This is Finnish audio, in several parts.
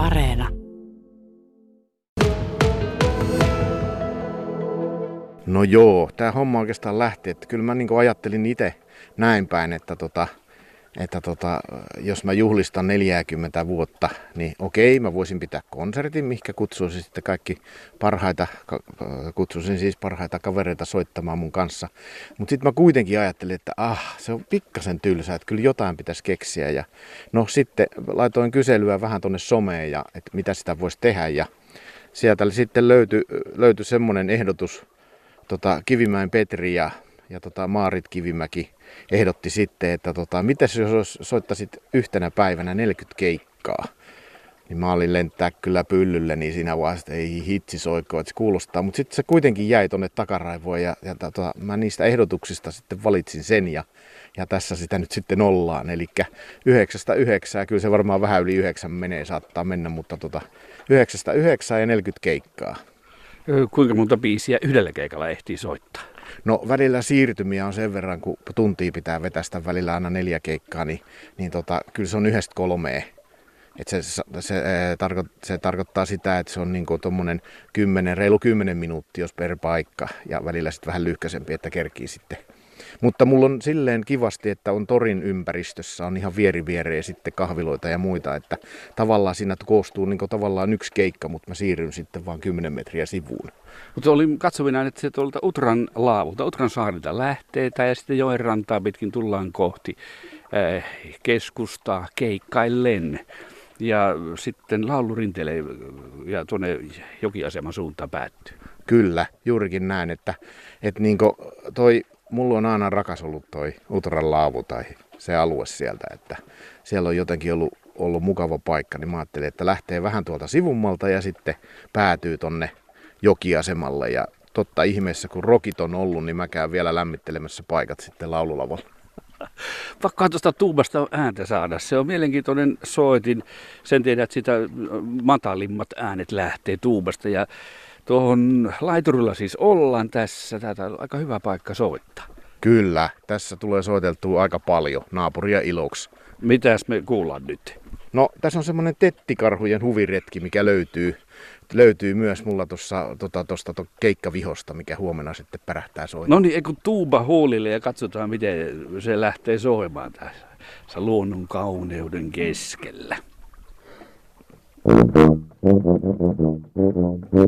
Areena. No joo, tämä homma oikeastaan lähti, että kyllä mä niin ajattelin itse näin päin, että tota, että tota, jos mä juhlistan 40 vuotta, niin okei, mä voisin pitää konsertin, mihinkä kutsuisin sitten kaikki parhaita, kutsuisin siis parhaita kavereita soittamaan mun kanssa. Mutta sitten mä kuitenkin ajattelin, että ah, se on pikkasen tylsää, että kyllä jotain pitäisi keksiä. Ja no sitten laitoin kyselyä vähän tonne someen, ja, että mitä sitä voisi tehdä. Ja sieltä sitten löytyi, löytyi semmoinen ehdotus tota, Kivimäen Petri ja ja tota, Maarit Kivimäki ehdotti sitten, että tota, mitäs jos soittaisit yhtenä päivänä 40 keikkaa. Niin mä olin lentää kyllä pyllylle, niin siinä vaiheessa ei hitsi soiko, että se kuulostaa. Mutta sitten se kuitenkin jäi tonne takaraivoon ja, ja tota, mä niistä ehdotuksista sitten valitsin sen ja, ja tässä sitä nyt sitten ollaan. Eli yhdeksästä yhdeksää, kyllä se varmaan vähän yli yhdeksän menee, saattaa mennä, mutta tota, yhdeksästä yhdeksää ja 40 keikkaa. Kuinka monta biisiä yhdellä keikalla ehtii soittaa? No välillä siirtymiä on sen verran, kun tuntia pitää vetästä välillä aina neljä keikkaa, niin, niin tota, kyllä se on yhdestä kolmeen. Et se, se, se, tarko, se tarkoittaa sitä, että se on niin tuommoinen 10, reilu 10 minuuttia per paikka ja välillä sitten vähän lyhkäisempi, että kerkii sitten mutta mulla on silleen kivasti, että on torin ympäristössä, on ihan vieri viereen sitten kahviloita ja muita, että tavallaan siinä koostuu niin tavallaan yksi keikka, mutta mä siirryn sitten vaan 10 metriä sivuun. Mutta oli katsovina, että se tuolta Utran laavulta, Utran saarilta lähtee ja sitten joen rantaa pitkin tullaan kohti äh, keskustaa keikkaillen. Ja sitten laulurinteelle ja tuonne jokiaseman suuntaan päättyy. Kyllä, juurikin näin, että, että niin toi mulla on aina rakas ollut toi Utran laavu tai se alue sieltä, että siellä on jotenkin ollut, ollut mukava paikka, niin mä ajattelin, että lähtee vähän tuolta sivummalta ja sitten päätyy tonne jokiasemalle ja totta ihmeessä, kun rokit on ollut, niin mä käyn vielä lämmittelemässä paikat sitten laululavalla. Pakko tuosta tuubasta ääntä saada. Se on mielenkiintoinen soitin. Sen tiedät, että sitä matalimmat äänet lähtee tuubasta ja Tuohon laiturilla siis ollaan tässä. Tätä on aika hyvä paikka soittaa. Kyllä, tässä tulee soiteltua aika paljon naapuria iloksi. Mitäs me kuullaan nyt? No, tässä on semmoinen tettikarhujen huviretki, mikä löytyy, löytyy myös mulla tuossa tota, tosta, to, keikkavihosta, mikä huomenna sitten pärähtää soimaan. No niin, kun tuuba huulille ja katsotaan, miten se lähtee soimaan tässä luonnon kauneuden keskellä.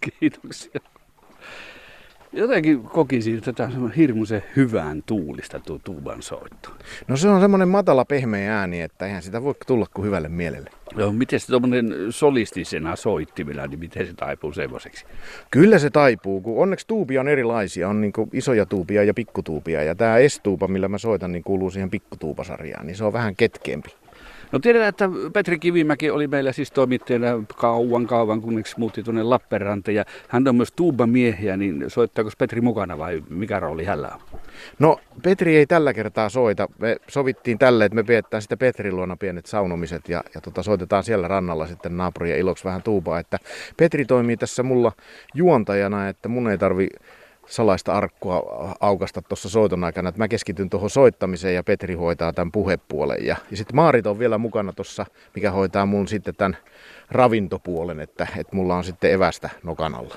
Kiitoksia. Jotenkin kokisin, että tämä on hirmuisen hyvään tuulista tuo tuuban soitto. No se on semmoinen matala pehmeä ääni, että eihän sitä voi tulla kuin hyvälle mielelle. No, miten se tuommoinen solistisena soittimilla, niin miten se taipuu semmoiseksi? Kyllä se taipuu, kun onneksi tuupia on erilaisia. On niin isoja tuupia ja pikkutuupia. Ja tämä S-tuupa, millä mä soitan, niin kuuluu siihen pikkutuupasarjaan. Niin se on vähän ketkeämpi. No tiedetään, että Petri Kivimäki oli meillä siis toimittajana kauan kauan, kunneksi muutti tuonne Lappeenrantaan. Ja hän on myös tuubamiehiä, niin soittaako Petri mukana vai mikä rooli hänellä on? No Petri ei tällä kertaa soita. Me sovittiin tälle, että me pidetään sitä Petrin luona pienet saunomiset ja, ja tota, soitetaan siellä rannalla sitten naapurien iloksi vähän tuubaa. Että Petri toimii tässä mulla juontajana, että mun ei tarvi salaista arkkua aukasta tuossa soiton aikana, että mä keskityn tuohon soittamiseen ja Petri hoitaa tämän puhepuolen. Ja, ja sitten Maarit on vielä mukana tuossa, mikä hoitaa mun sitten tämän ravintopuolen, että, että mulla on sitten evästä nokan alla.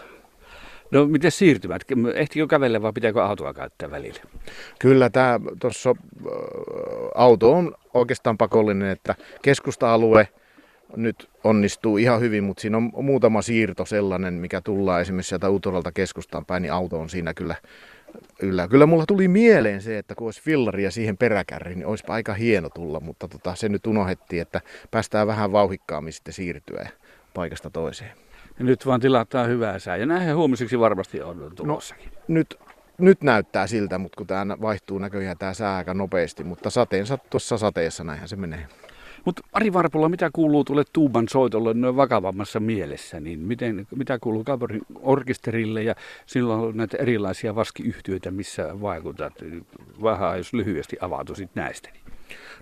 No miten siirtymät? Ehtikö kävellä vai pitääkö autoa käyttää välillä? Kyllä tämä tuossa auto on oikeastaan pakollinen, että keskusta-alue – nyt onnistuu ihan hyvin, mutta siinä on muutama siirto sellainen, mikä tullaan esimerkiksi sieltä Utoralta keskustaan päin, niin auto on siinä kyllä Kyllä, kyllä mulla tuli mieleen se, että kun olisi fillaria siihen peräkärriin, niin olisipa aika hieno tulla, mutta tota, se nyt unohdettiin, että päästään vähän vauhikkaammin sitten siirtyä paikasta toiseen. Ja nyt vaan tilataan hyvää sää, ja näinhän huomiseksi varmasti on tulossakin. No, nyt nyt näyttää siltä, mutta kun tämä vaihtuu näköjään tämä sää aika nopeasti, mutta sateen tuossa sateessa näinhän se menee. Mutta Ari Varpola, mitä kuuluu tuolle tuuban soitolle noin vakavammassa mielessä, niin miten, mitä kuuluu Kalvorin orkesterille ja silloin on näitä erilaisia vaskiyhtiöitä, missä vaikutat? Vähän jos lyhyesti avautuisit näistä.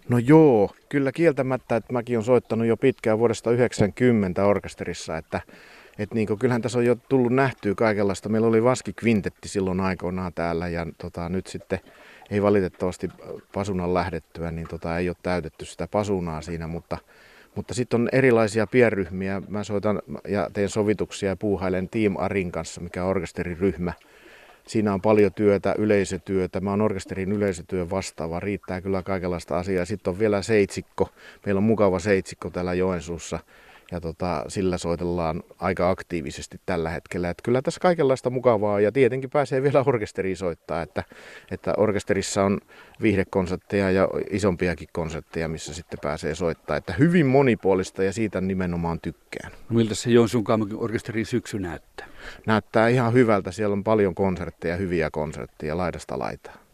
No joo, kyllä kieltämättä, että mäkin olen soittanut jo pitkään vuodesta 90 orkesterissa, että et niin kuin, kyllähän tässä on jo tullut nähtyä kaikenlaista. Meillä oli Vaski Kvintetti silloin aikoinaan täällä ja tota, nyt sitten ei valitettavasti pasunan lähdettyä, niin tota, ei ole täytetty sitä pasunaa siinä, mutta, mutta sitten on erilaisia pienryhmiä. Mä soitan ja teen sovituksia ja puuhailen Team Arin kanssa, mikä on orkesteriryhmä. Siinä on paljon työtä, yleisötyötä. Mä oon orkesterin yleisötyön vastaava. Riittää kyllä kaikenlaista asiaa. Sitten on vielä seitsikko. Meillä on mukava seitsikko täällä Joensuussa ja tota, sillä soitellaan aika aktiivisesti tällä hetkellä. Et kyllä tässä kaikenlaista mukavaa ja tietenkin pääsee vielä orkesteriin soittaa, että, että orkesterissa on viihdekonsertteja ja isompiakin konsertteja, missä sitten pääsee soittaa. Että hyvin monipuolista ja siitä nimenomaan tykkään. No miltä se Joensuun orkesterin syksy näyttää? Näyttää ihan hyvältä. Siellä on paljon konsertteja, hyviä konsertteja laidasta laitaa.